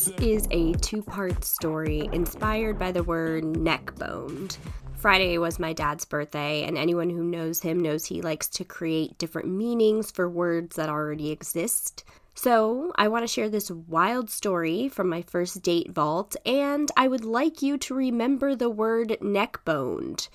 This is a two part story inspired by the word neck boned. Friday was my dad's birthday, and anyone who knows him knows he likes to create different meanings for words that already exist. So, I want to share this wild story from my first date vault, and I would like you to remember the word neck boned.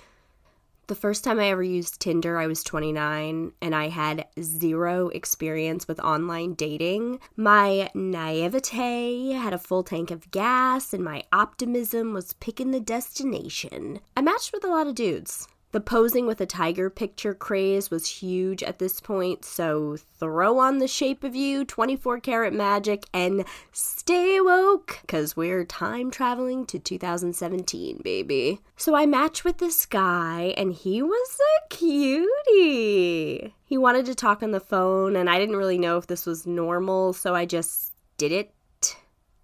The first time I ever used Tinder, I was 29 and I had zero experience with online dating. My naivete had a full tank of gas and my optimism was picking the destination. I matched with a lot of dudes. The posing with a tiger picture craze was huge at this point, so throw on the shape of you, 24 karat magic, and stay woke, because we're time traveling to 2017, baby. So I matched with this guy, and he was a cutie. He wanted to talk on the phone, and I didn't really know if this was normal, so I just did it.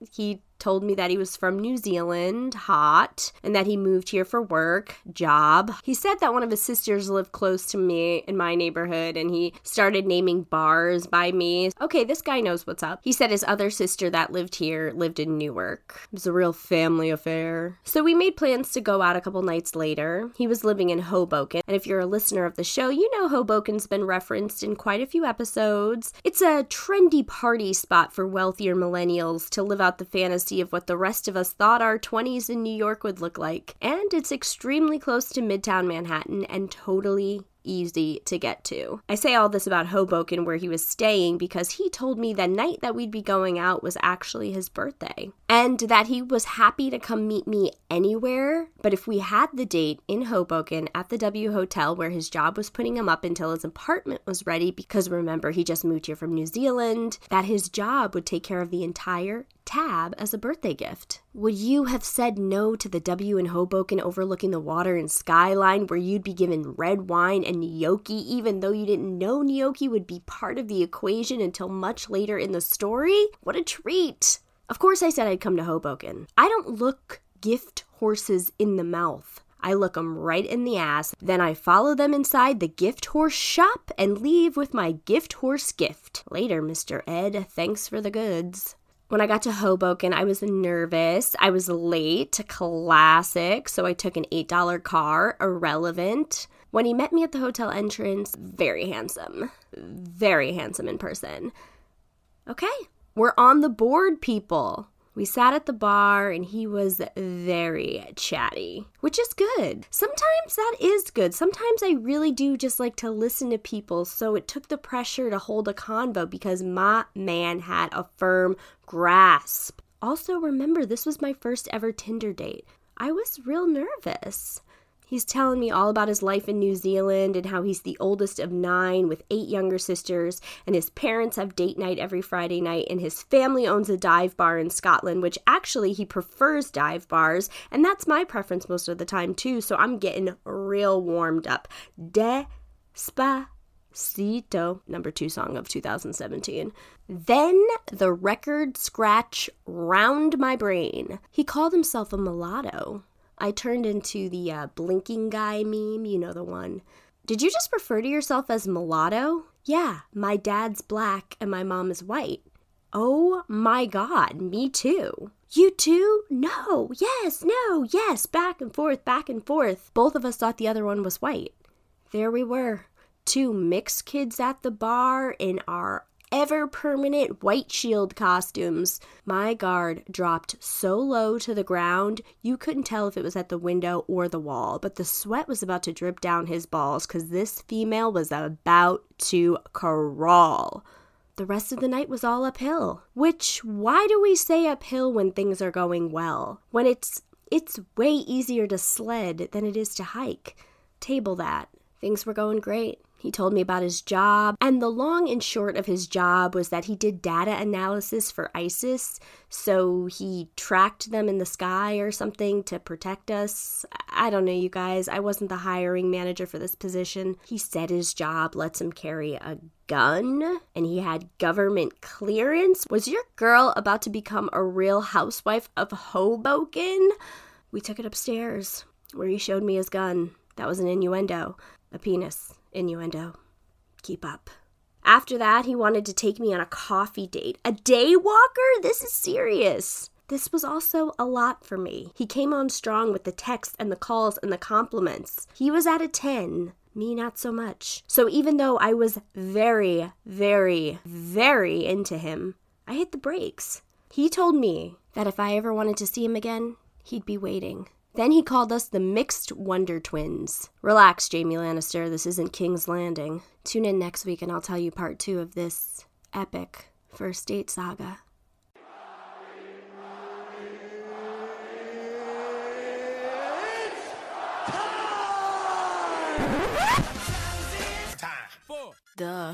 He told me that he was from New Zealand, hot, and that he moved here for work, job. He said that one of his sisters lived close to me in my neighborhood and he started naming bars by me. Okay, this guy knows what's up. He said his other sister that lived here lived in Newark. It was a real family affair. So we made plans to go out a couple nights later. He was living in Hoboken, and if you're a listener of the show, you know Hoboken's been referenced in quite a few episodes. It's a trendy party spot for wealthier millennials to live out the fantasy of what the rest of us thought our 20s in New York would look like. And it's extremely close to Midtown Manhattan and totally easy to get to. I say all this about Hoboken where he was staying because he told me the night that we'd be going out was actually his birthday and that he was happy to come meet me anywhere. But if we had the date in Hoboken at the W Hotel where his job was putting him up until his apartment was ready, because remember, he just moved here from New Zealand, that his job would take care of the entire tab as a birthday gift. Would you have said no to the W in Hoboken overlooking the water and skyline where you'd be given red wine and gnocchi even though you didn't know gnocchi would be part of the equation until much later in the story? What a treat! Of course I said I'd come to Hoboken. I don't look gift horses in the mouth. I look 'em right in the ass, then I follow them inside the gift horse shop and leave with my gift horse gift. Later, Mr. Ed, thanks for the goods. When I got to Hoboken, I was nervous. I was late, classic, so I took an $8 car, irrelevant. When he met me at the hotel entrance, very handsome. Very handsome in person. Okay, we're on the board, people. We sat at the bar and he was very chatty, which is good. Sometimes that is good. Sometimes I really do just like to listen to people, so it took the pressure to hold a convo because my man had a firm grasp. Also, remember, this was my first ever Tinder date. I was real nervous. He's telling me all about his life in New Zealand and how he's the oldest of nine with eight younger sisters, and his parents have date night every Friday night, and his family owns a dive bar in Scotland, which actually he prefers dive bars, and that's my preference most of the time too, so I'm getting real warmed up. Despacito, number two song of 2017. Then the record scratch round my brain. He called himself a mulatto. I turned into the uh, blinking guy meme, you know the one. Did you just refer to yourself as mulatto? Yeah, my dad's black and my mom is white. Oh my god, me too. You too? No, yes, no, yes, back and forth, back and forth. Both of us thought the other one was white. There we were, two mixed kids at the bar in our ever permanent white shield costumes. My guard dropped so low to the ground, you couldn't tell if it was at the window or the wall, but the sweat was about to drip down his balls because this female was about to crawl. The rest of the night was all uphill. Which, why do we say uphill when things are going well? When it's it's way easier to sled than it is to hike. Table that. Things were going great. He told me about his job, and the long and short of his job was that he did data analysis for ISIS, so he tracked them in the sky or something to protect us. I don't know, you guys. I wasn't the hiring manager for this position. He said his job lets him carry a gun and he had government clearance. Was your girl about to become a real housewife of Hoboken? We took it upstairs where he showed me his gun. That was an innuendo, a penis innuendo. Keep up. After that, he wanted to take me on a coffee date. A day walker? This is serious. This was also a lot for me. He came on strong with the text and the calls and the compliments. He was at a 10. Me, not so much. So even though I was very, very, very into him, I hit the brakes. He told me that if I ever wanted to see him again, he'd be waiting. Then he called us the Mixed Wonder Twins. Relax, Jaime Lannister, this isn't King's Landing. Tune in next week and I'll tell you part two of this epic first date saga. Duh.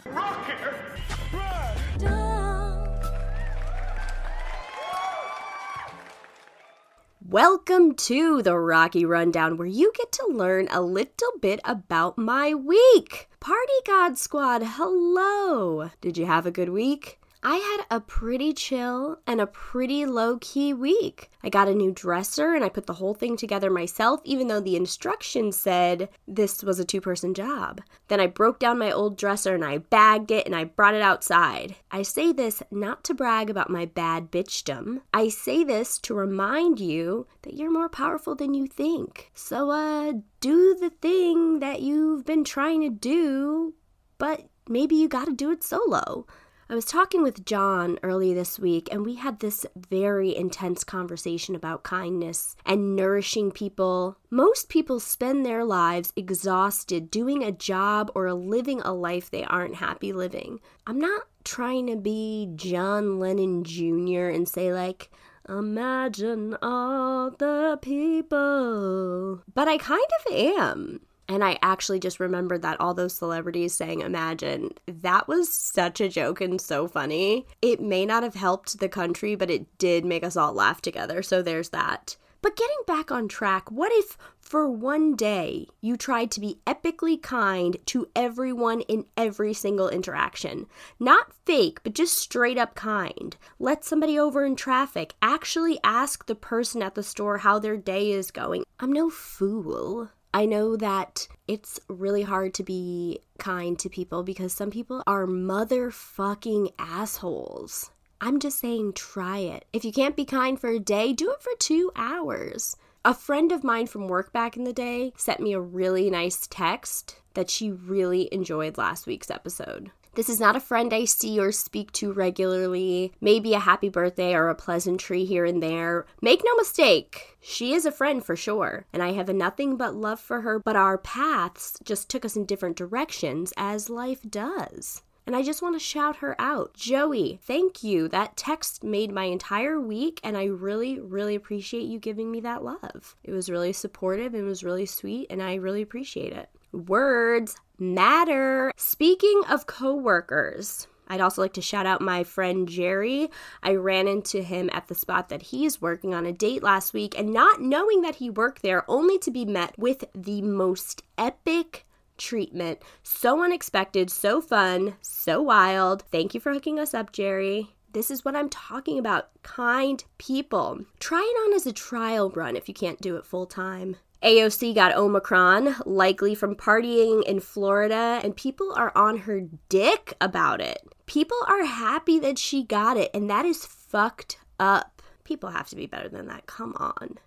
Welcome to the Rocky Rundown, where you get to learn a little bit about my week. Party God Squad, hello! Did you have a good week? I had a pretty chill and a pretty low key week. I got a new dresser and I put the whole thing together myself, even though the instructions said this was a two person job. Then I broke down my old dresser and I bagged it and I brought it outside. I say this not to brag about my bad bitchdom. I say this to remind you that you're more powerful than you think. So, uh, do the thing that you've been trying to do, but maybe you gotta do it solo. I was talking with John early this week, and we had this very intense conversation about kindness and nourishing people. Most people spend their lives exhausted doing a job or living a life they aren't happy living. I'm not trying to be John Lennon Jr. and say, like, Imagine all the people. But I kind of am. And I actually just remembered that all those celebrities saying Imagine, that was such a joke and so funny. It may not have helped the country, but it did make us all laugh together. So there's that. But getting back on track, what if for one day you tried to be epically kind to everyone in every single interaction? Not fake, but just straight up kind. Let somebody over in traffic. Actually ask the person at the store how their day is going. I'm no fool. I know that it's really hard to be kind to people because some people are motherfucking assholes. I'm just saying, try it. If you can't be kind for a day, do it for two hours. A friend of mine from work back in the day sent me a really nice text that she really enjoyed last week's episode. This is not a friend I see or speak to regularly. Maybe a happy birthday or a pleasantry here and there. Make no mistake, she is a friend for sure, and I have nothing but love for her, but our paths just took us in different directions as life does. And I just want to shout her out. Joey, thank you. That text made my entire week, and I really, really appreciate you giving me that love. It was really supportive and was really sweet, and I really appreciate it. Words matter. Speaking of coworkers, I'd also like to shout out my friend Jerry. I ran into him at the spot that he's working on a date last week, and not knowing that he worked there, only to be met with the most epic treatment. So unexpected, so fun, so wild. Thank you for hooking us up, Jerry. This is what I'm talking about kind people. Try it on as a trial run if you can't do it full time. AOC got Omicron, likely from partying in Florida, and people are on her dick about it. People are happy that she got it, and that is fucked up. People have to be better than that. Come on.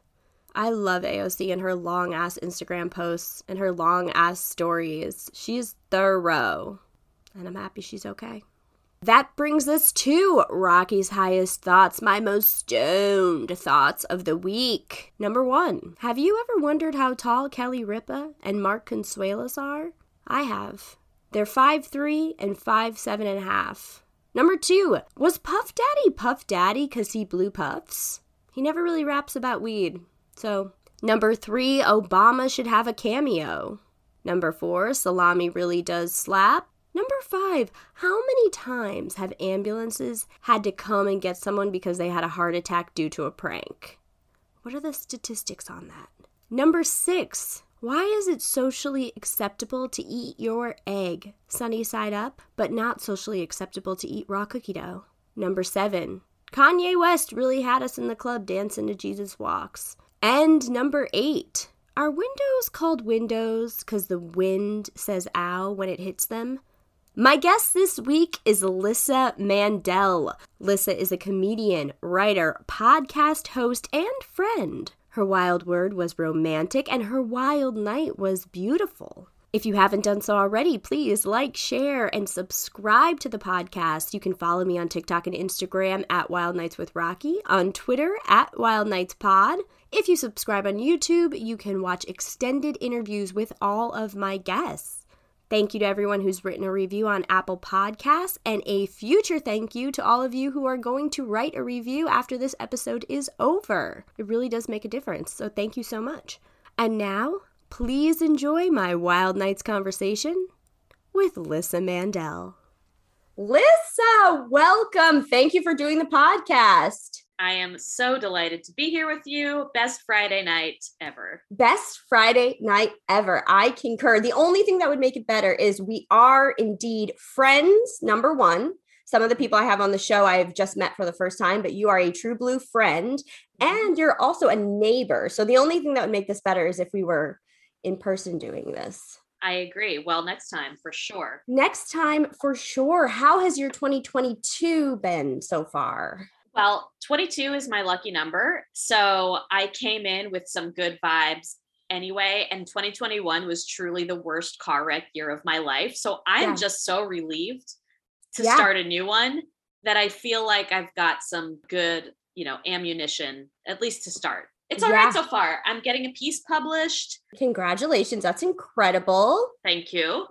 I love AOC and her long ass Instagram posts and her long ass stories. She's thorough, and I'm happy she's okay. That brings us to Rocky's highest thoughts, my most stoned thoughts of the week. Number one, have you ever wondered how tall Kelly Ripa and Mark Consuelos are? I have. They're five three and five seven and a half. Number two, was Puff Daddy Puff Daddy because he blew puffs? He never really raps about weed. So, number three, Obama should have a cameo. Number four, salami really does slap. Number five, how many times have ambulances had to come and get someone because they had a heart attack due to a prank? What are the statistics on that? Number six, why is it socially acceptable to eat your egg sunny side up, but not socially acceptable to eat raw cookie dough? Number seven, Kanye West really had us in the club dancing to Jesus Walks. And number eight, are windows called windows because the wind says ow when it hits them? My guest this week is Lissa Mandel. Lissa is a comedian, writer, podcast host, and friend. Her wild word was romantic, and her wild night was beautiful. If you haven't done so already, please like, share, and subscribe to the podcast. You can follow me on TikTok and Instagram at Wild Nights with Rocky, on Twitter at Wild Nights Pod. If you subscribe on YouTube, you can watch extended interviews with all of my guests. Thank you to everyone who's written a review on Apple Podcasts, and a future thank you to all of you who are going to write a review after this episode is over. It really does make a difference, so thank you so much. And now, Please enjoy my Wild Nights conversation with Lissa Mandel. Lissa, welcome. Thank you for doing the podcast. I am so delighted to be here with you. Best Friday night ever. Best Friday night ever. I concur. The only thing that would make it better is we are indeed friends, number one. Some of the people I have on the show I've just met for the first time, but you are a true blue friend mm-hmm. and you're also a neighbor. So the only thing that would make this better is if we were in person doing this. I agree. Well, next time for sure. Next time for sure. How has your 2022 been so far? Well, 22 is my lucky number. So I came in with some good vibes anyway. And 2021 was truly the worst car wreck year of my life. So I'm yeah. just so relieved to yeah. start a new one that I feel like I've got some good, you know, ammunition, at least to start. It's all yeah. right so far. I'm getting a piece published. Congratulations. That's incredible. Thank you.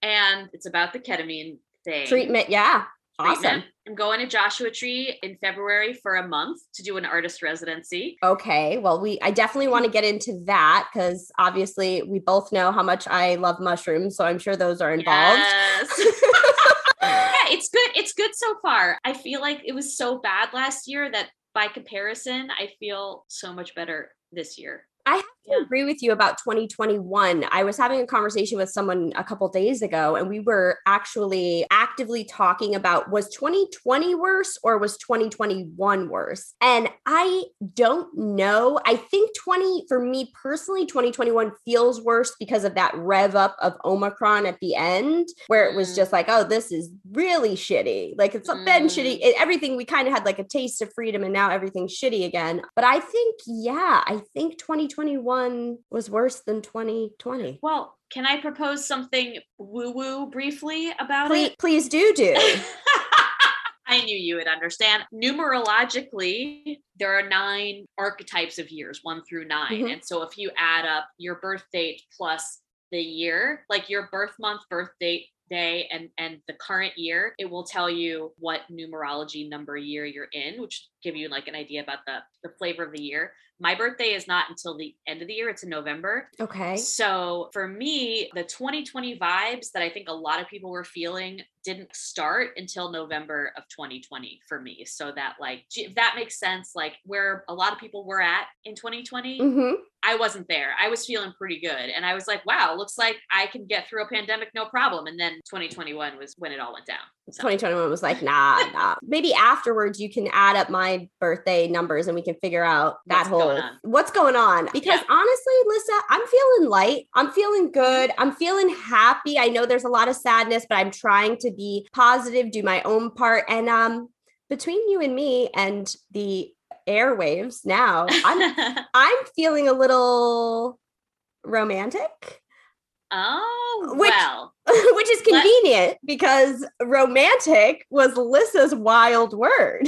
And it's about the ketamine thing. Treatment. Yeah. Treatment. Awesome. I'm going to Joshua Tree in February for a month to do an artist residency. Okay. Well, we I definitely want to get into that because obviously we both know how much I love mushrooms. So I'm sure those are involved. Yes. yeah, it's good. It's good so far. I feel like it was so bad last year that by comparison, I feel so much better this year. I yeah. agree with you about 2021. I was having a conversation with someone a couple days ago, and we were actually actively talking about was 2020 worse or was 2021 worse? And I don't know. I think 20, for me personally, 2021 feels worse because of that rev up of Omicron at the end, where it was mm. just like, oh, this is really shitty. Like it's mm. been shitty. It, everything we kind of had like a taste of freedom, and now everything's shitty again. But I think, yeah, I think 2021 2021 was worse than 2020. Well, can I propose something woo woo briefly about please, it? Please do do. I knew you would understand. Numerologically, there are nine archetypes of years, one through 9 mm-hmm. And so if you add up your birth date plus the year, like your birth month, birth date, day and and the current year it will tell you what numerology number year you're in which give you like an idea about the the flavor of the year my birthday is not until the end of the year, it's in November. Okay. So for me, the 2020 vibes that I think a lot of people were feeling didn't start until November of 2020 for me. So that, like, if that makes sense, like where a lot of people were at in 2020, mm-hmm. I wasn't there. I was feeling pretty good. And I was like, wow, looks like I can get through a pandemic no problem. And then 2021 was when it all went down. So. 2021 was like, nah, nah. Maybe afterwards you can add up my birthday numbers and we can figure out that what's whole what's going on. Because yeah. honestly, Lissa, I'm feeling light. I'm feeling good. I'm feeling happy. I know there's a lot of sadness, but I'm trying to be positive, do my own part. And um between you and me and the airwaves now, I'm I'm feeling a little romantic. Oh, which, well. Which is convenient Let- because romantic was Lissa's wild word.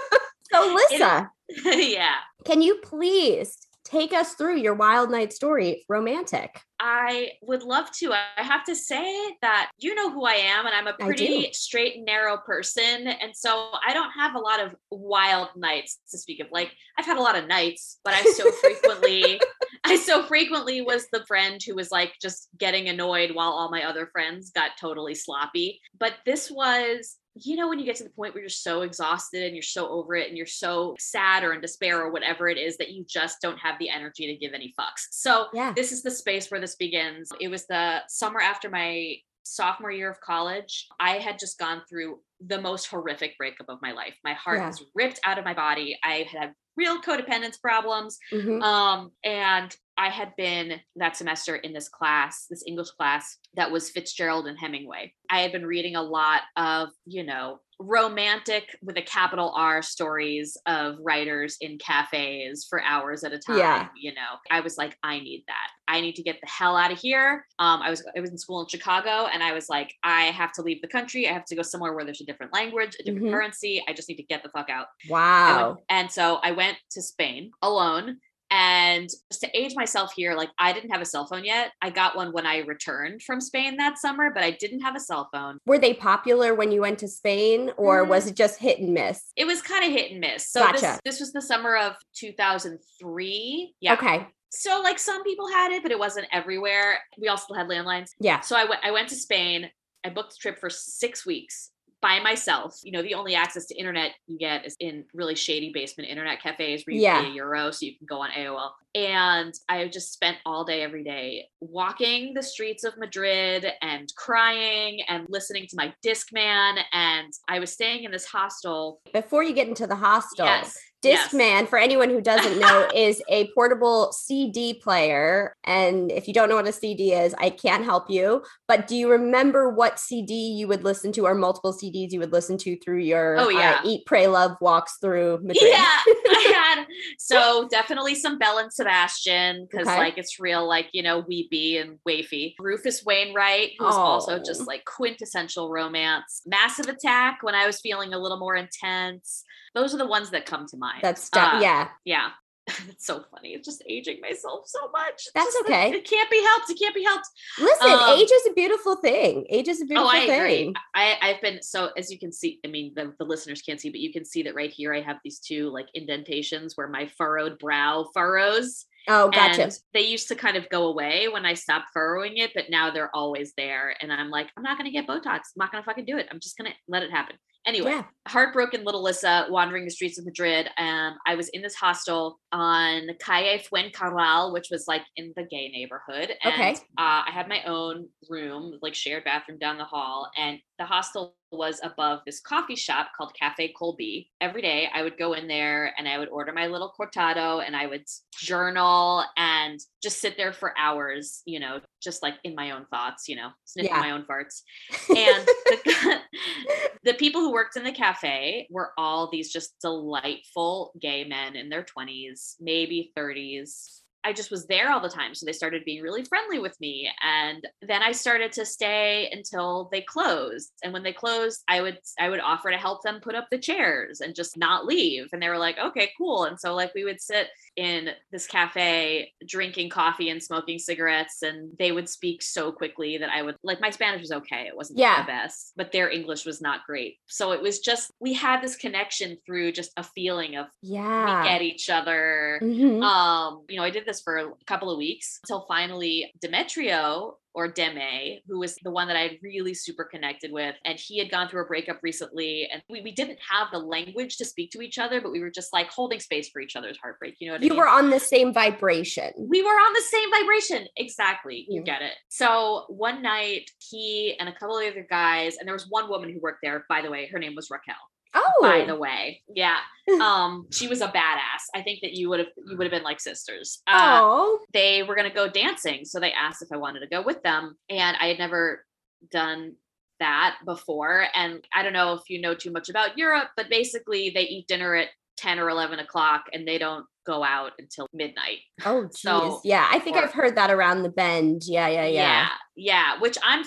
so, Lissa. It, yeah. Can you please take us through your wild night story, romantic? I would love to. I have to say that you know who I am, and I'm a pretty straight and narrow person. And so I don't have a lot of wild nights to speak of. Like, I've had a lot of nights, but I so frequently, I so frequently was the friend who was like just getting annoyed while all my other friends got totally sloppy. But this was you know when you get to the point where you're so exhausted and you're so over it and you're so sad or in despair or whatever it is that you just don't have the energy to give any fucks so yeah. this is the space where this begins it was the summer after my sophomore year of college i had just gone through the most horrific breakup of my life my heart yeah. was ripped out of my body i had real codependence problems mm-hmm. um, and I had been that semester in this class, this English class that was Fitzgerald and Hemingway. I had been reading a lot of, you know, romantic with a capital R stories of writers in cafes for hours at a time. Yeah. You know, I was like, I need that. I need to get the hell out of here. Um, I was I was in school in Chicago and I was like, I have to leave the country. I have to go somewhere where there's a different language, a different Mhm. currency. I just need to get the fuck out. Wow. went- and so I went to Spain alone. And just to age myself here, like I didn't have a cell phone yet. I got one when I returned from Spain that summer, but I didn't have a cell phone. Were they popular when you went to Spain or Mm. was it just hit and miss? It was kind of hit and miss. So Gotcha. this, this was the summer of 2003. Yeah. Okay. So like some people had it, but it wasn't everywhere. We also had landlines. Yeah. So I went I went to Spain. I booked a trip for six weeks by myself. You know, the only access to internet you get is in really shady basement internet cafes where you Yeah. pay a euro so you can go on AOL. And I just spent all day every day walking the streets of Madrid and crying and listening to my Discman. And I was staying in this hostel. Before you get into the hostel, Yes. Yes. Discman, for anyone who doesn't know, is a portable CD player. And if you don't know what a CD is, I can't help you. But do you remember what CD you would listen to, or multiple CDs you would listen to through your Oh, yeah. uh, Eat, Pray, Love walks through Madrid? Yeah, I had so definitely some Belle and Sebastian because Okay. like it's real like you know weepy and wafy. Rufus Wainwright, who's also Oh. just like quintessential romance. Massive Attack when I was feeling a little more intense. Those are the ones that come to mind. That's Uh, yeah. yeah. It's so funny. It's just aging myself so much. It's That's just okay. It can't be helped. It can't be helped. Listen, um, age is a beautiful thing. Age is a beautiful oh, I thing. agree. I, I've been so as you can see. I mean, the, the listeners can't see, but you can see that right here. I have these two like indentations where my furrowed brow furrows. Oh, gotcha. And they used to kind of go away when I stopped furrowing it, but now they're always there. And I'm like, I'm not gonna get Botox. I'm not gonna fucking do it. I'm just gonna let it happen. Anyway, Yeah. heartbroken little Lissa wandering the streets of Madrid. Um, I was in this hostel on Calle Fuencarral, which was like in the gay neighborhood. And Okay. uh, I had my own room, like shared bathroom down the hall. And the hostel was above this coffee shop called Cafe Colby. Every day I would go in there and I would order my little cortado and I would journal and just sit there for hours, you know, just like in my own thoughts, you know, sniffing Yeah. my own farts and the, the people who worked in the cafe were all these just delightful gay men in their 20s maybe 30s i just was there all the time so they started being really friendly with me and then i started to stay until they closed and when they closed i would i would offer to help them put up the chairs and just not leave and they were like okay cool and so like we would sit in this cafe drinking coffee and smoking cigarettes and they would speak so quickly that I would like my Spanish was okay it wasn't Yeah. the best but their English was not great so it was just we had this connection through just a feeling of yeah. we get each other Mhm. um you know I did this for a couple of weeks until finally Demetrio or Deme, who was the one that I had really super connected with. And he had gone through a breakup recently. And we, we didn't have the language to speak to each other, but we were just like holding space for each other's heartbreak. You know what I you mean? were on the same vibration. we were on the same vibration. Exactly. You Mm. get it. So one night, he and a couple of other guys, and there was one woman who worked there, by the way, her name was Raquel. Oh, By the way. Yeah. Um, she was a badass. I think that you would have you would have been like sisters. Uh, oh, they were gonna go dancing. So they asked if I wanted to go with them. And I had never done that before. And I don't know if you know too much about Europe, but basically they eat dinner at 10 or 11 o'clock and they don't go out until midnight. oh, geez. So- yeah, I think or- I've heard that around the bend. Yeah, yeah, yeah. yeah, yeah, which I'm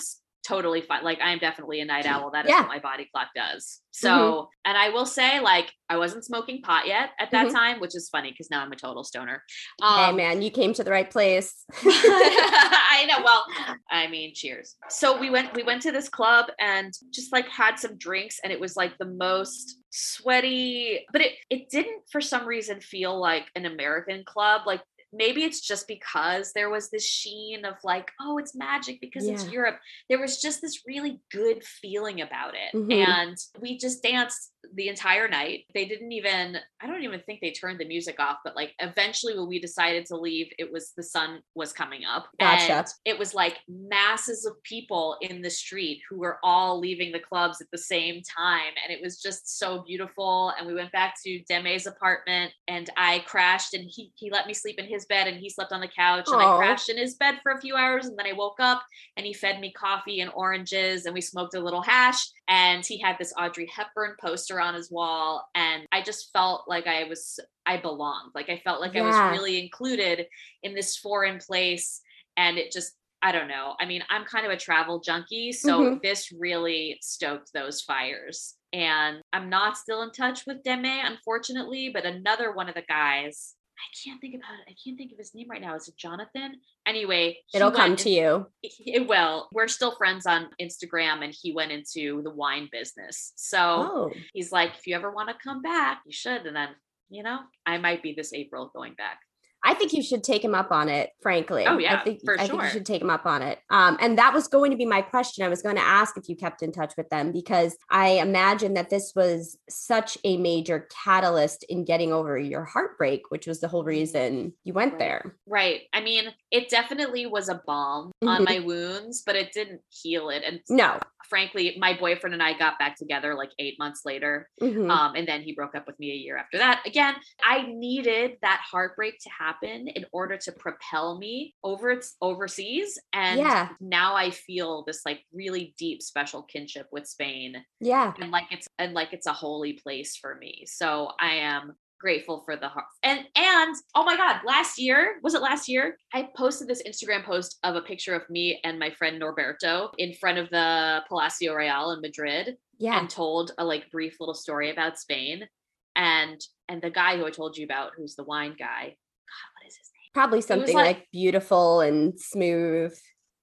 totally fine. Like I'm definitely a night owl. That is Yeah. what my body clock does. So, and I will say, like, I wasn't smoking pot yet at that Mhm. time, which is funny because now I'm a total stoner. hey, Um, man, you came to the right place. I know. Well, I mean, cheers. So we went we went to this club and just like had some drinks and it was like the most sweaty, but it it didn't for some reason feel like an American club. Like maybe it's just because there was this sheen of like, oh, it's magic because it's Europe. There was just this really good feeling about it. Mhm. And we just danced the entire night. They didn't even, I don't even think they turned the music off, but like eventually when we decided to leave, it was the sun was coming up. Gotcha. And it was like masses of people in the street who were all leaving the clubs at the same time. And it was just so beautiful. And we went back to Deme's apartment and I crashed and he he let me sleep in his his bed and he slept on the couch and I crashed in his bed for a few hours and then I woke up and he fed me coffee and oranges and we smoked a little hash and he had this Audrey Hepburn poster on his wall and I just felt like I was I belonged. Like I felt like yeah. I was really included in this foreign place and it just I don't know. I mean, I'm kind of a travel junkie, so mm-hmm. this really stoked those fires. And I'm not still in touch with Deme, unfortunately, but another one of the guys, I can't think about it. I can't think of his name right now. Is it Jonathan? Anyway, it'll come to you. It will. We're still friends on Instagram, and he went into the wine business. So oh. he's like, if you ever want to come back, you should. And then, you know, I might be this April going back. I think you should take him up on it, frankly. Oh yeah, I think, for I sure. think you should take him up on it. Um, and that was going to be my question. I was going to ask if you kept in touch with them because I imagine that this was such a major catalyst in getting over your heartbreak, which was the whole reason you went right. there. Right. I mean, it definitely was a balm mm-hmm. on my wounds, but it didn't heal it. And no, frankly, my boyfriend and I got back together like eight months later. Mm-hmm. Um, and then he broke up with me a year after that. Again, I needed that heartbreak to happen in order to propel me over overseas. And yeah. now I feel this like really deep special kinship with Spain. Yeah. And like it's and like it's a holy place for me. So I am grateful for the heart and and oh my god last year was it last year? I posted this instagram post of a picture of me and my friend norberto in front of the palacio real in madrid yeah. and told a like brief little story about spain. And and the guy who i told you about who's the wine guy god what is his name? Probably something like, like beautiful and smooth.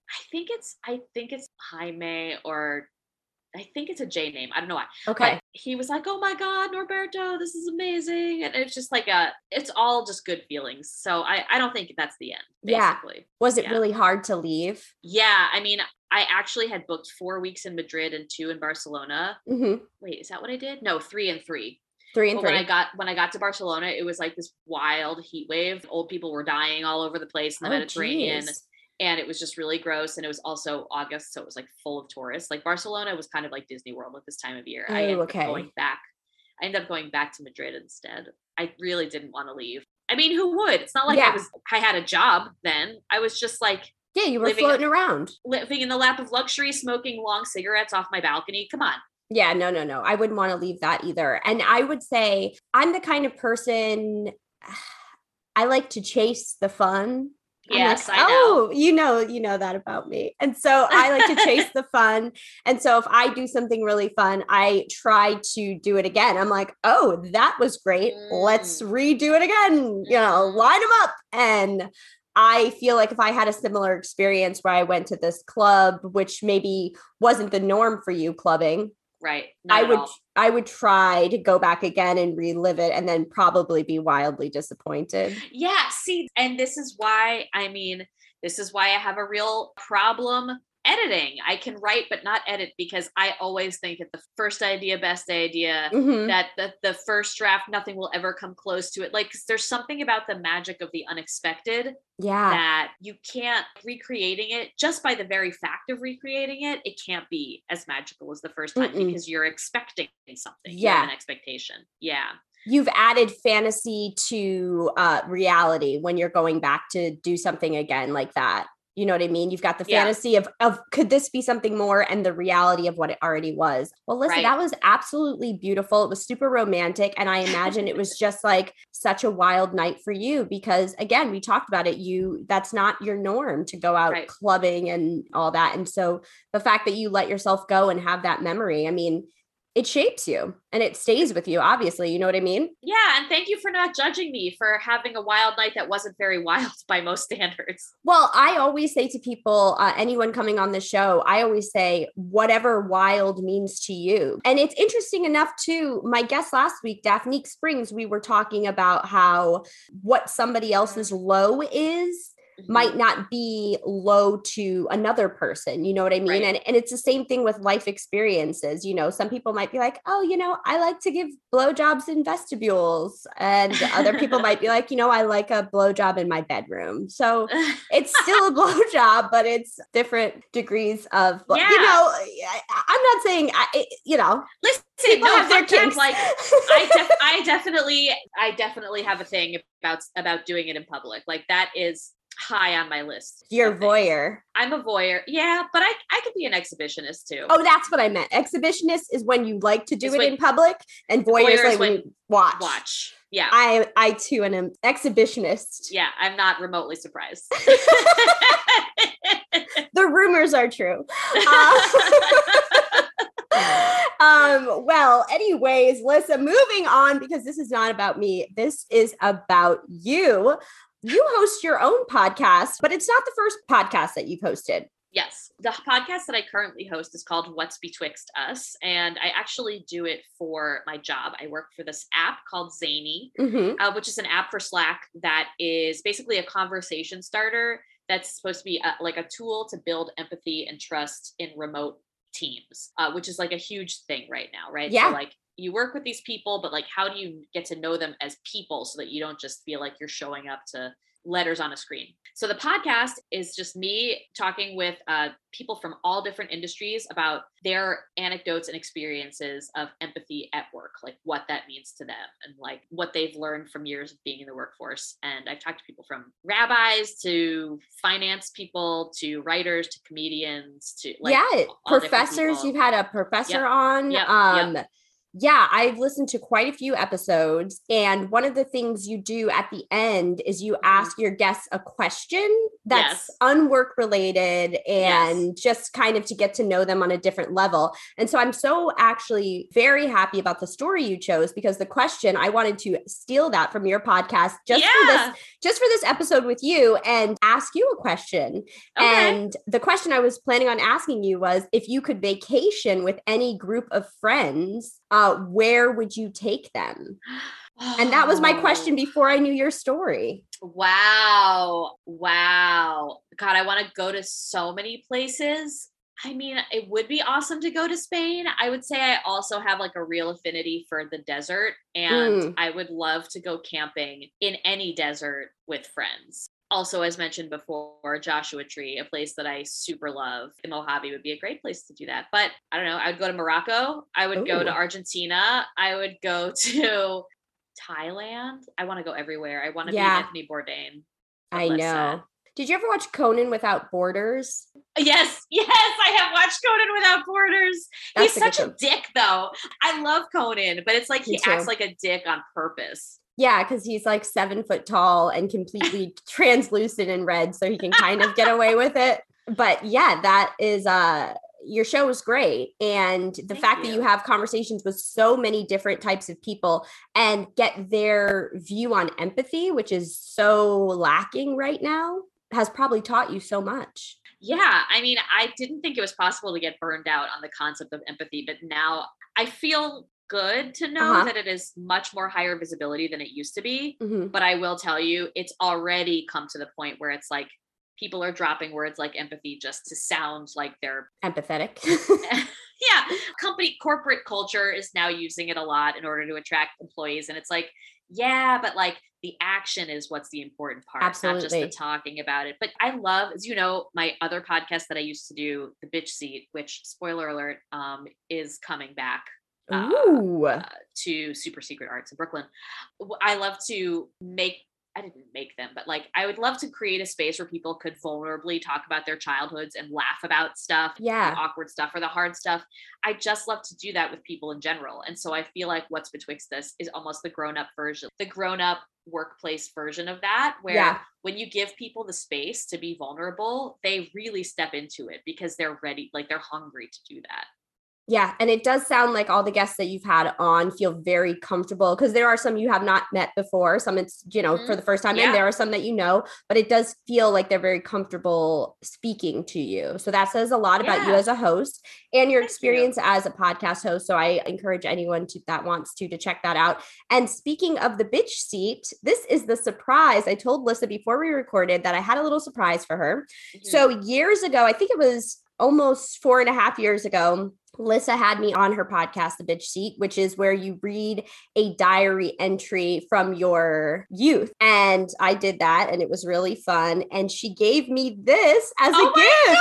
I think it's i think it's jaime or I think it's a J name. I don't know why. Okay. But he was like, "Oh my God, Norberto, this is amazing," and it's just like a, it's all just good feelings. So I, I don't think that's the end. Basically. Yeah. Was it yeah. really hard to leave? Yeah. I mean, I actually had booked four weeks in Madrid and two in Barcelona. Mm-hmm. Wait, is that what I did? No, three and three. Three and but three. When I got when I got to Barcelona, it was like this wild heat wave. Old people were dying all over the place in the oh, Mediterranean. Geez and it was just really gross and it was also august so it was like full of tourists. Like barcelona was kind of like disney world at this time of year. Oh, i ended okay. up going back i ended up going back to madrid instead. I really didn't want to leave. I mean who would? It's not like yeah. i was i had a job then. I was just like yeah you were floating around. living in the lap of luxury smoking long cigarettes off my balcony. Come on. Yeah no no no. I wouldn't want to leave that either. And i would say i'm the kind of person I like to chase the fun Yes, like, I know. Oh, you know, you know that about me. And so I like to chase the fun. And so if I do something really fun, I try to do it again. I'm like, oh, that was great. Mm. Let's redo it again. You know, mm-hmm. line them up. And I feel like if I had a similar experience where I went to this club, which maybe wasn't the norm for you clubbing, Right. I would all. I would try to go back again and relive it and then probably be wildly disappointed. Yeah, see, and this is why I mean, this is why I have a real problem editing. I can write but not edit because I always think that the first idea, best idea, mm-hmm. that the, the first draft, nothing will ever come close to it. Like there's something about the magic of the unexpected. Yeah. That you can't recreating it just by the very fact of recreating it, it can't be as magical as the first time Mm-mm. because you're expecting something. Yeah. an expectation. Yeah you've added fantasy to uh, reality when you're going back to do something again like that you know what I mean? You've got the fantasy yeah. of of could this be something more and the reality of what it already was. Well, listen, right. that was absolutely beautiful. It was super romantic and I imagine it was just like such a wild night for you because again, we talked about it, you that's not your norm to go out right. clubbing and all that. And so the fact that you let yourself go and have that memory, I mean, it shapes you and it stays with you obviously you know what i mean yeah and thank you for not judging me for having a wild night that wasn't very wild by most standards well i always say to people uh, anyone coming on the show i always say whatever wild means to you and it's interesting enough too my guest last week daphne springs we were talking about how what somebody else's low is. Might mm-hmm. not be low to another person. You know what I mean? Right. And and it's the same thing with life experiences. You know, some people might be like, oh, you know, I like to give blowjobs in vestibules. And other people might be like, you know, I like a blowjob in my bedroom. So it's still a blowjob, but it's different degrees of, yeah. you know, I, am not saying, I, you know, listen, people no, have their kinks. like I, def- I definitely, I definitely have a thing about about doing it in public. Like that is high on my list. You're voyeur. I'm a voyeur. Yeah, but I I could be an exhibitionist too. Oh, that's what I meant. Exhibitionist is when you like to do it's it in public, and voyeur, is like when you watch. Watch. Yeah. I I too am an exhibitionist. Yeah, I'm not remotely surprised. the rumors are true. Uh, um, well, anyways, Lissa, moving on because this is not about me. This is about you. You host your own podcast, but it's not the first podcast that you've hosted. Yes. The podcast that I currently host is called What's Betwixt Us. And I actually do it for my job. I work for this app called Zany, mm-hmm. uh, which is an app for Slack that is basically a conversation starter that's supposed to be a, like a tool to build empathy and trust in remote teams, uh, which is like a huge thing right now, right? Yeah. So like you work with these people, but like how do you get to know them as people so that you don't just feel like you're showing up to letters on a screen. So the podcast is just me talking with uh, people from all different industries about their anecdotes and experiences of empathy at work, like what that means to them and like what they've learned from years of being in the workforce. And I've talked to people from rabbis to finance people to writers to comedians to like yeah, professors. You've had a professor yep. on. Yep. Um, yep yeah, I've listened to quite a few episodes. And one of the things you do at the end is you mm-hmm. ask your guests a question that's yes. unwork related and yes. just kind of to get to know them on a different level. And so I'm so actually very happy about the story you chose because the question I wanted to steal that from your podcast just yeah. for this just for this episode with you and ask you a question. Okay. And the question I was planning on asking you was if you could vacation with any group of friends uh, where would you take them? And that was my question oh. before I knew your story. Wow. Wow. God, I want to go to so many places. I mean, it would be awesome to go to Spain. I would say I also have like a real affinity for the desert, and mm. I would love to go camping in any desert with friends also, as mentioned before, Joshua Tree, a place that I super love. The Mojave would be a great place to do that. But I don't know. I would go to Morocco. I would Ooh. go to Argentina. I would go to Thailand. I want to go everywhere. I want to yeah. be Anthony Bourdain. I know. Did you ever watch Conan Without Borders? Yes, yes, I have watched Conan Without Borders. That's He's a such a dick, though. I love Conan, but it's like Me he too. acts like a dick on purpose. Yeah, because he's like seven foot tall and completely translucent and red, so he can kind of get away with it. But yeah, that is uh your show is great. And the Thank fact you. that you have conversations with so many different types of people and get their view on empathy, which is so lacking right now, has probably taught you so much. Yeah. I mean, I didn't think it was possible to get burned out on the concept of empathy, but now I feel good to know uh-huh. that it is much more higher visibility than it used to be. Mm-hmm. But I will tell you, it's already come to the point where it's like people are dropping words like empathy just to sound like they're empathetic. yeah. Company corporate culture is now using it a lot in order to attract employees. And it's like, yeah, but like the action is what's the important part, Absolutely. not just the talking about it. But I love, as you know, my other podcast that I used to do, The Bitch Seat, which spoiler alert, um, is coming back uh, uh, to Super Secret Arts in Brooklyn. I love to make I didn't make them, but like I would love to create a space where people could vulnerably talk about their childhoods and laugh about stuff, yeah, awkward stuff or the hard stuff. I just love to do that with people in general. And so I feel like what's betwixt this is almost the grown-up version, the grown-up workplace version of that, where yeah. when you give people the space to be vulnerable, they really step into it because they're ready, like they're hungry to do that. Yeah, and it does sound like all the guests that you've had on feel very comfortable because there are some you have not met before, some it's, you know, mm-hmm. for the first time, yeah. and there are some that you know, but it does feel like they're very comfortable speaking to you. So that says a lot yeah. about you as a host and your Thank experience you. as a podcast host. So I encourage anyone to that wants to to check that out. And speaking of the bitch seat, this is the surprise. I told Lissa before we recorded that I had a little surprise for her. Mm-hmm. So years ago, I think it was almost four and a half years ago, Lissa had me on her podcast, The Bitch Seat, which is where you read a diary entry from your youth. And I did that and it was really fun. And she gave me this as oh a gift.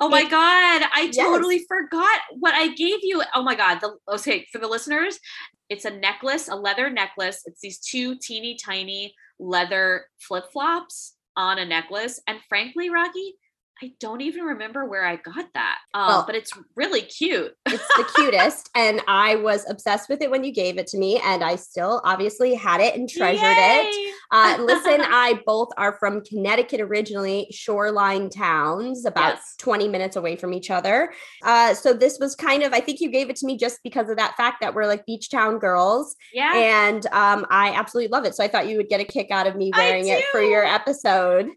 Oh my oh god, I totally yes. forgot what I gave you. Oh my god, the okay for the listeners, it's a necklace, a leather necklace. It's these two teeny tiny leather flip-flops on a necklace. And frankly, Rocky, I don't even remember where I got that. Um, well, but it's really cute. it's the cutest. And I was obsessed with it when you gave it to me. And I still obviously had it and treasured Yay! it. Uh, listen, I both are from Connecticut originally, shoreline towns, about yes. 20 minutes away from each other. Uh, so this was kind of, I think you gave it to me just because of that fact that we're like beach town girls. Yeah. And um, I absolutely love it. So I thought you would get a kick out of me wearing it for your episode.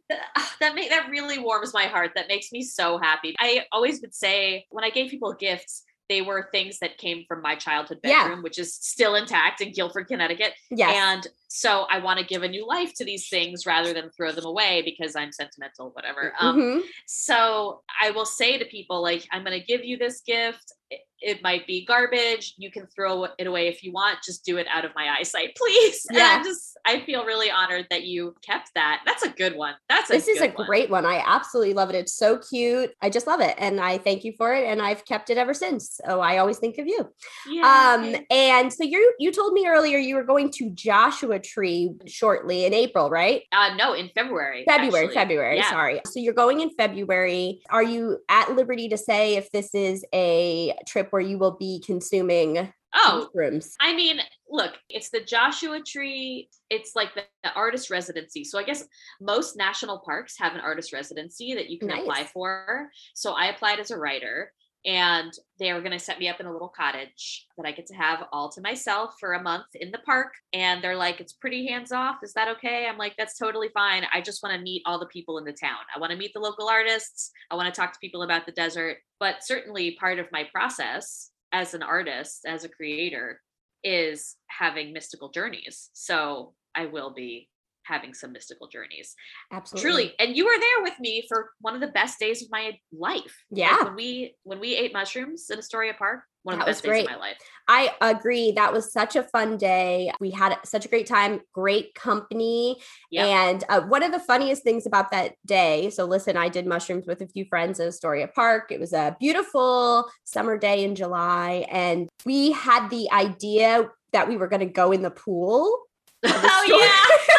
That, make, that really warms my heart that makes me so happy. I always would say when I gave people gifts, they were things that came from my childhood bedroom, yeah. which is still intact in Guilford, Connecticut. Yes. And so I want to give a new life to these things rather than throw them away because I'm sentimental, whatever. Um, mm-hmm. So I will say to people, like, I'm going to give you this gift it might be garbage. You can throw it away if you want. Just do it out of my eyesight, please. Yeah. And I just I feel really honored that you kept that. That's a good one. That's this is a one. great one. I absolutely love it. It's so cute. I just love it, and I thank you for it. And I've kept it ever since. So I always think of you. Yeah. Um. And so you you told me earlier you were going to Joshua Tree shortly in April, right? Uh, no, in February. February. Actually. February. Yeah. Sorry. So you're going in February. Are you at liberty to say if this is a trip where you will be consuming oh rooms i mean look it's the joshua tree it's like the, the, artist residency so i guess most national parks have an artist residency that you can nice. apply for so i applied as a writer and they were going to set me up in a little cottage that I get to have all to myself for a month in the park. And they're like, it's pretty hands off. Is that okay? I'm like, that's totally fine. I just want to meet all the people in the town. I want to meet the local artists. I want to talk to people about the desert. But certainly part of my process as an artist, as a creator, is having mystical journeys. So I will be having some mystical journeys. Absolutely. Truly. And you were there with me for one of the best days of my life. Yeah. Like when we when we ate mushrooms in Astoria Park, one that of the best days of my life. I agree. That was such a fun day. We had such a great time, great company. Yep. And uh, one of the funniest things about that day, so listen, I did mushrooms with a few friends at Astoria Park. It was a beautiful summer day in July. And we had the idea that we were going to go in the pool. oh, yeah.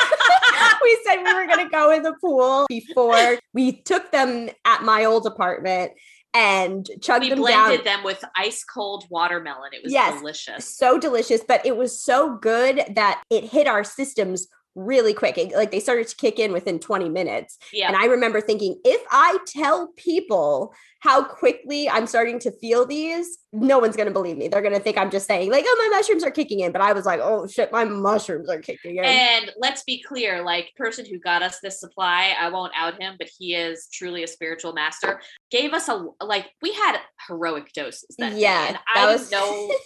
we said we were going to go in the pool before we took them at my old apartment and chugged we them blended them with ice cold watermelon. It was yes, delicious. So delicious, but it was so good that it hit our systems really quick. It, like they started to kick in within 20 minutes. Yeah. And I remember thinking, if I tell people how quickly I'm starting to feel these, no one's going to believe me. They're going to think I'm just saying, like, oh, my mushrooms are kicking in. But I was like, oh, shit, my mushrooms are kicking in. And let's be clear like, person who got us this supply, I won't out him, but he is truly a spiritual master, gave us a, like, we had heroic doses that yeah, day. And I was... know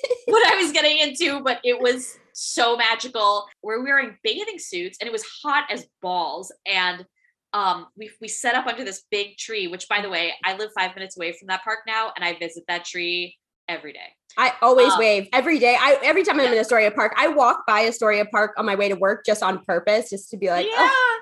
what I was getting into, but it was so magical. We're wearing bathing suits and it was hot as balls. And um, we, we set up under this big tree, which by the way, I live five minutes away from that park now and I visit that tree every day. I always um, wave every day. I every time I'm in Astoria Park, I walk by Astoria Park on my way to work just on purpose, just to be like, yeah, oh.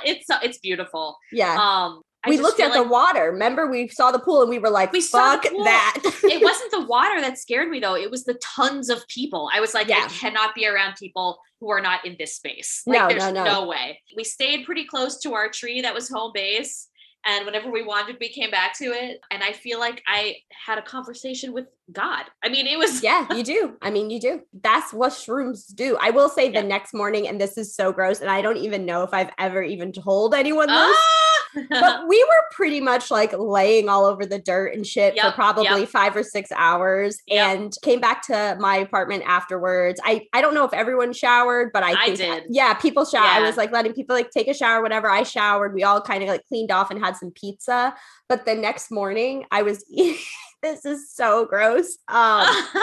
it's it's beautiful. Yeah. Um, we looked at like the water. Remember, we saw the pool and we were like, we "Fuck that!" it wasn't the water that scared me though. It was the tons of people. I was like, yeah. I cannot be around people who are not in this space. Like, no, there's no, no, no way. We stayed pretty close to our tree that was home base. And whenever we wanted, we came back to it. And I feel like I had a conversation with God. I mean, it was. yeah, you do. I mean, you do. That's what shrooms do. I will say yeah. the next morning, and this is so gross. And I don't even know if I've ever even told anyone this. Ah! But we were pretty much like laying all over the dirt and shit yep, for probably yep. five or six hours yep. and came back to my apartment afterwards. I, I don't know if everyone showered, but I, I did. yeah, people shower. Yeah. I was like letting people like take a shower, whatever. I showered. We all kind of like cleaned off and had some pizza. But the next morning I was eating. this is so gross. Um,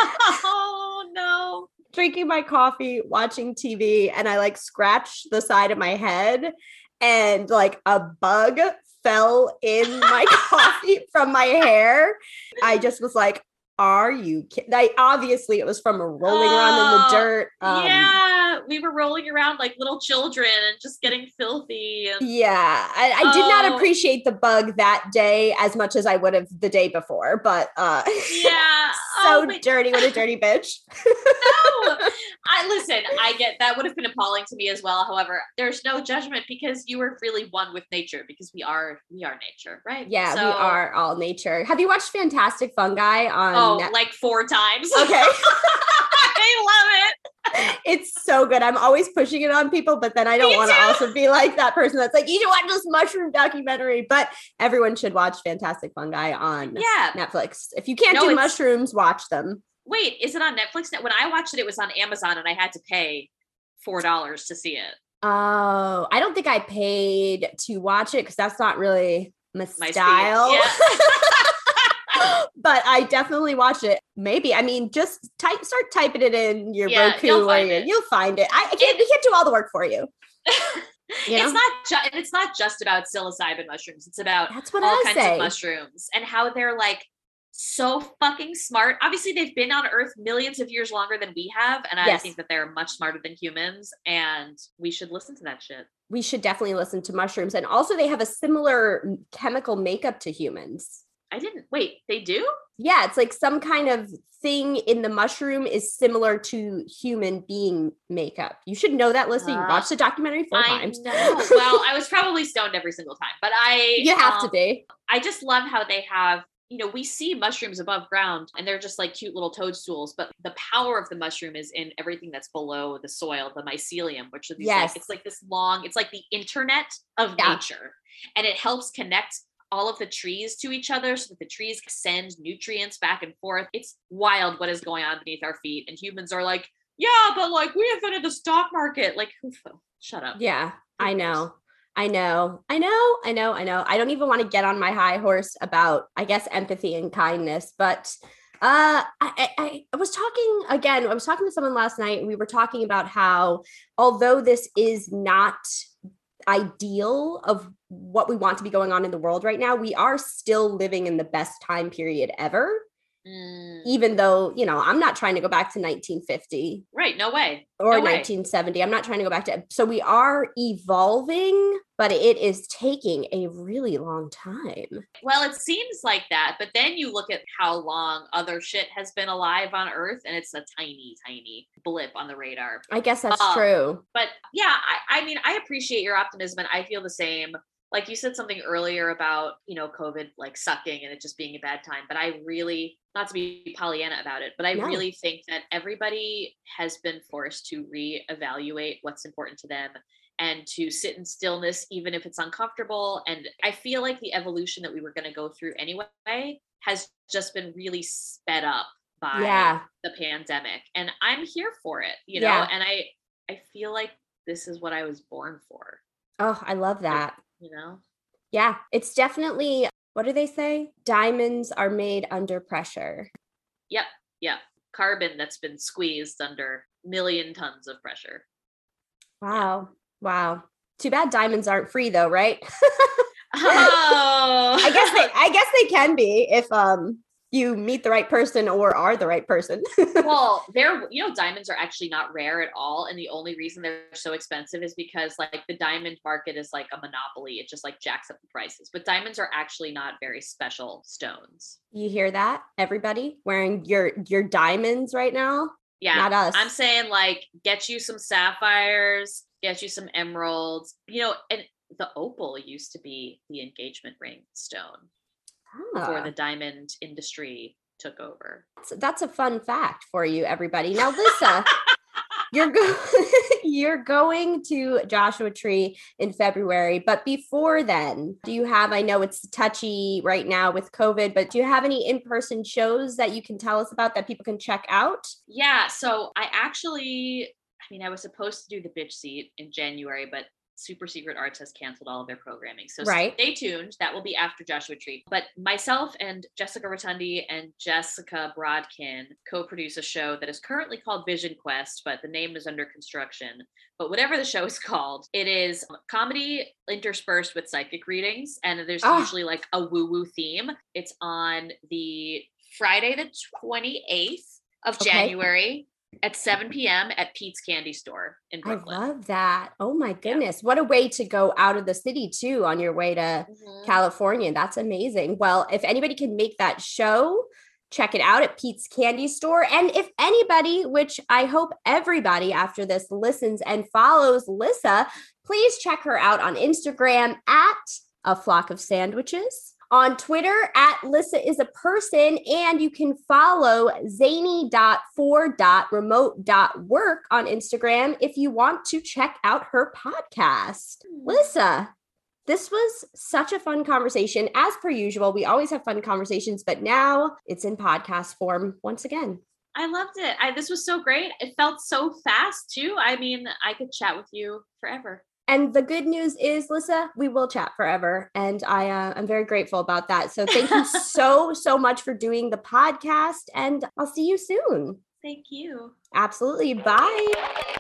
oh no drinking my coffee, watching TV, and I like scratched the side of my head and like a bug fell in my coffee from my hair. I just was like, are you kidding? I, obviously, it was from rolling around in the Oh, dirt. Um, yeah, we were rolling around like little children and just getting filthy. And Yeah, I, I did not Oh. appreciate the bug that day as much as I would have the day before, but uh yeah, so oh, dirty, what a dirty bitch. no. I listen. I get that would have been appalling to me as well. However, there's no judgment because you were really one with nature because we are we are nature, right? Yeah, we are all nature. Have you watched Fantastic Fungi on Oh, like four times. Okay. I love it. it's so good. I'm always pushing it on people, but then I don't want to also be like that person that's like, you should watch this mushroom documentary. But everyone should watch Fantastic Fungi on Yeah. Netflix. If you can't No, do mushrooms, watch them. Wait, is it on Netflix? When I watched it, it was on Amazon, and I had to pay four dollars to see it. Oh, I don't think I paid to watch it because that's not really my, My style. Yeah. but I definitely watch it. Maybe. I mean, just type start typing it in your Yeah, Roku you'll or find your, it. you'll find it. I, I can't we can't do all the work for you. You know? It's not just it's not just about psilocybin mushrooms. It's about That's what all I kinds say. of mushrooms and how they're like so fucking smart. Obviously, they've been on Earth millions of years longer than we have, and I Yes. think that they're much smarter than humans. And we should listen to that shit. we should definitely listen to mushrooms. And also they have a similar chemical makeup to humans. I didn't wait. They do? Yeah, it's like some kind of thing in the mushroom is similar to human being makeup. You should know that, Lisa. You Uh, watched the documentary four I times. know. well, I was probably stoned every single time, but I you have to um, be. I just love how they have, you know, we see mushrooms above ground and they're just like cute little toadstools, but the power of the mushroom is in everything that's below the soil, the mycelium, which these Yes. like it's like this long, it's like the internet of Yeah. nature. And it helps connect all of the trees to each other so that the trees send nutrients back and forth. It's wild what is going on beneath our feet. And humans are like, yeah, but like we invented the stock market. Like, shut up. Yeah, I know. I know. I know. I know. I know. I don't even want to get on my high horse about, I guess, empathy and kindness, but uh I, I I- I was talking again i was talking to someone last night and we were talking about how although this is not ideal of what we want to be going on in the world right now we are still living in the best time period ever Mm, even though you know i'm not trying to go back to 1950 right. No way. or No way. 1970 i'm not trying to go back to so we are evolving but it is taking a really long time Well, it seems like that, but then you look at how long other shit has been alive on Earth, and it's a tiny, tiny blip on the radar. i guess that's Um, true But yeah, I, I mean, I appreciate your optimism, and I feel the same. Like you said something earlier about, you know, COVID like sucking and it just being a bad time. But I really, not to be Pollyanna about it, but I No. really think that everybody has been forced to reevaluate what's important to them and to sit in stillness, even if it's uncomfortable. And I feel like the evolution that we were going to go through anyway has just been really sped up by yeah the pandemic. And I'm here for it, you know, Yeah. and I I feel like this is what I was born for, oh i love that you know? yeah it's definitely what do they say diamonds are made under pressure Yep, yep. Carbon that's been squeezed under million tons of pressure. wow wow too bad diamonds aren't free though right Oh, i guess they i guess they can be if um you meet the right person or are the right person well, they're you know diamonds are actually not rare at all, and the only reason they're so expensive is because like the diamond market is like a monopoly. It just like jacks up the prices. But diamonds are actually not very special stones. you hear that everybody wearing your your diamonds right now Yeah, not us I'm saying like get you some sapphires, get you some emeralds. You know, and the opal used to be the engagement ring stone before Ah. the diamond industry took over. That's, that's a fun fact for you, everybody. Now, Lisa, you're go- you're going to Joshua Tree in February, but before then, do you have? I know it's touchy right now with COVID, but do you have any in-person shows that you can tell us about that people can check out? Yeah, so I actually, I mean, I was supposed to do the bitch seat in January, but Super Secret Arts has canceled all of their programming. So Right. stay tuned. That will be after Joshua Tree. But myself and Jessica Rotundi and Jessica Brodkin co-produce a show that is currently called Vision Quest, but the name is under construction. But whatever the show is called, it is comedy interspersed with psychic readings, and there's Ah. usually like a woo-woo theme. It's on the Friday the 28th of okay. January at 7 p.m. at Pete's Candy Store in Brooklyn. I love that. Oh my goodness. Yeah. What a way to go out of the city too on your way to mm-hmm. California. That's amazing. Well, if anybody can make that show, check it out at Pete's Candy Store. And if anybody, which I hope everybody after this listens and follows Lissa, please check her out on Instagram at a flock of sandwiches on Twitter at Lissa is a person, and you can follow zany.for.remote.work on Instagram if you want to check out her podcast. Hmm. Lissa, this was such a fun conversation. As per usual, we always have fun conversations, but now it's in podcast form once again. I loved it. I, this was so great. It felt so fast too. I mean, I could chat with you forever. And the good news is, Lissa, we will chat forever. And I uh, I'm very grateful about that. So thank you so, so much for doing the podcast. And I'll see you soon. Thank you. Absolutely. Bye.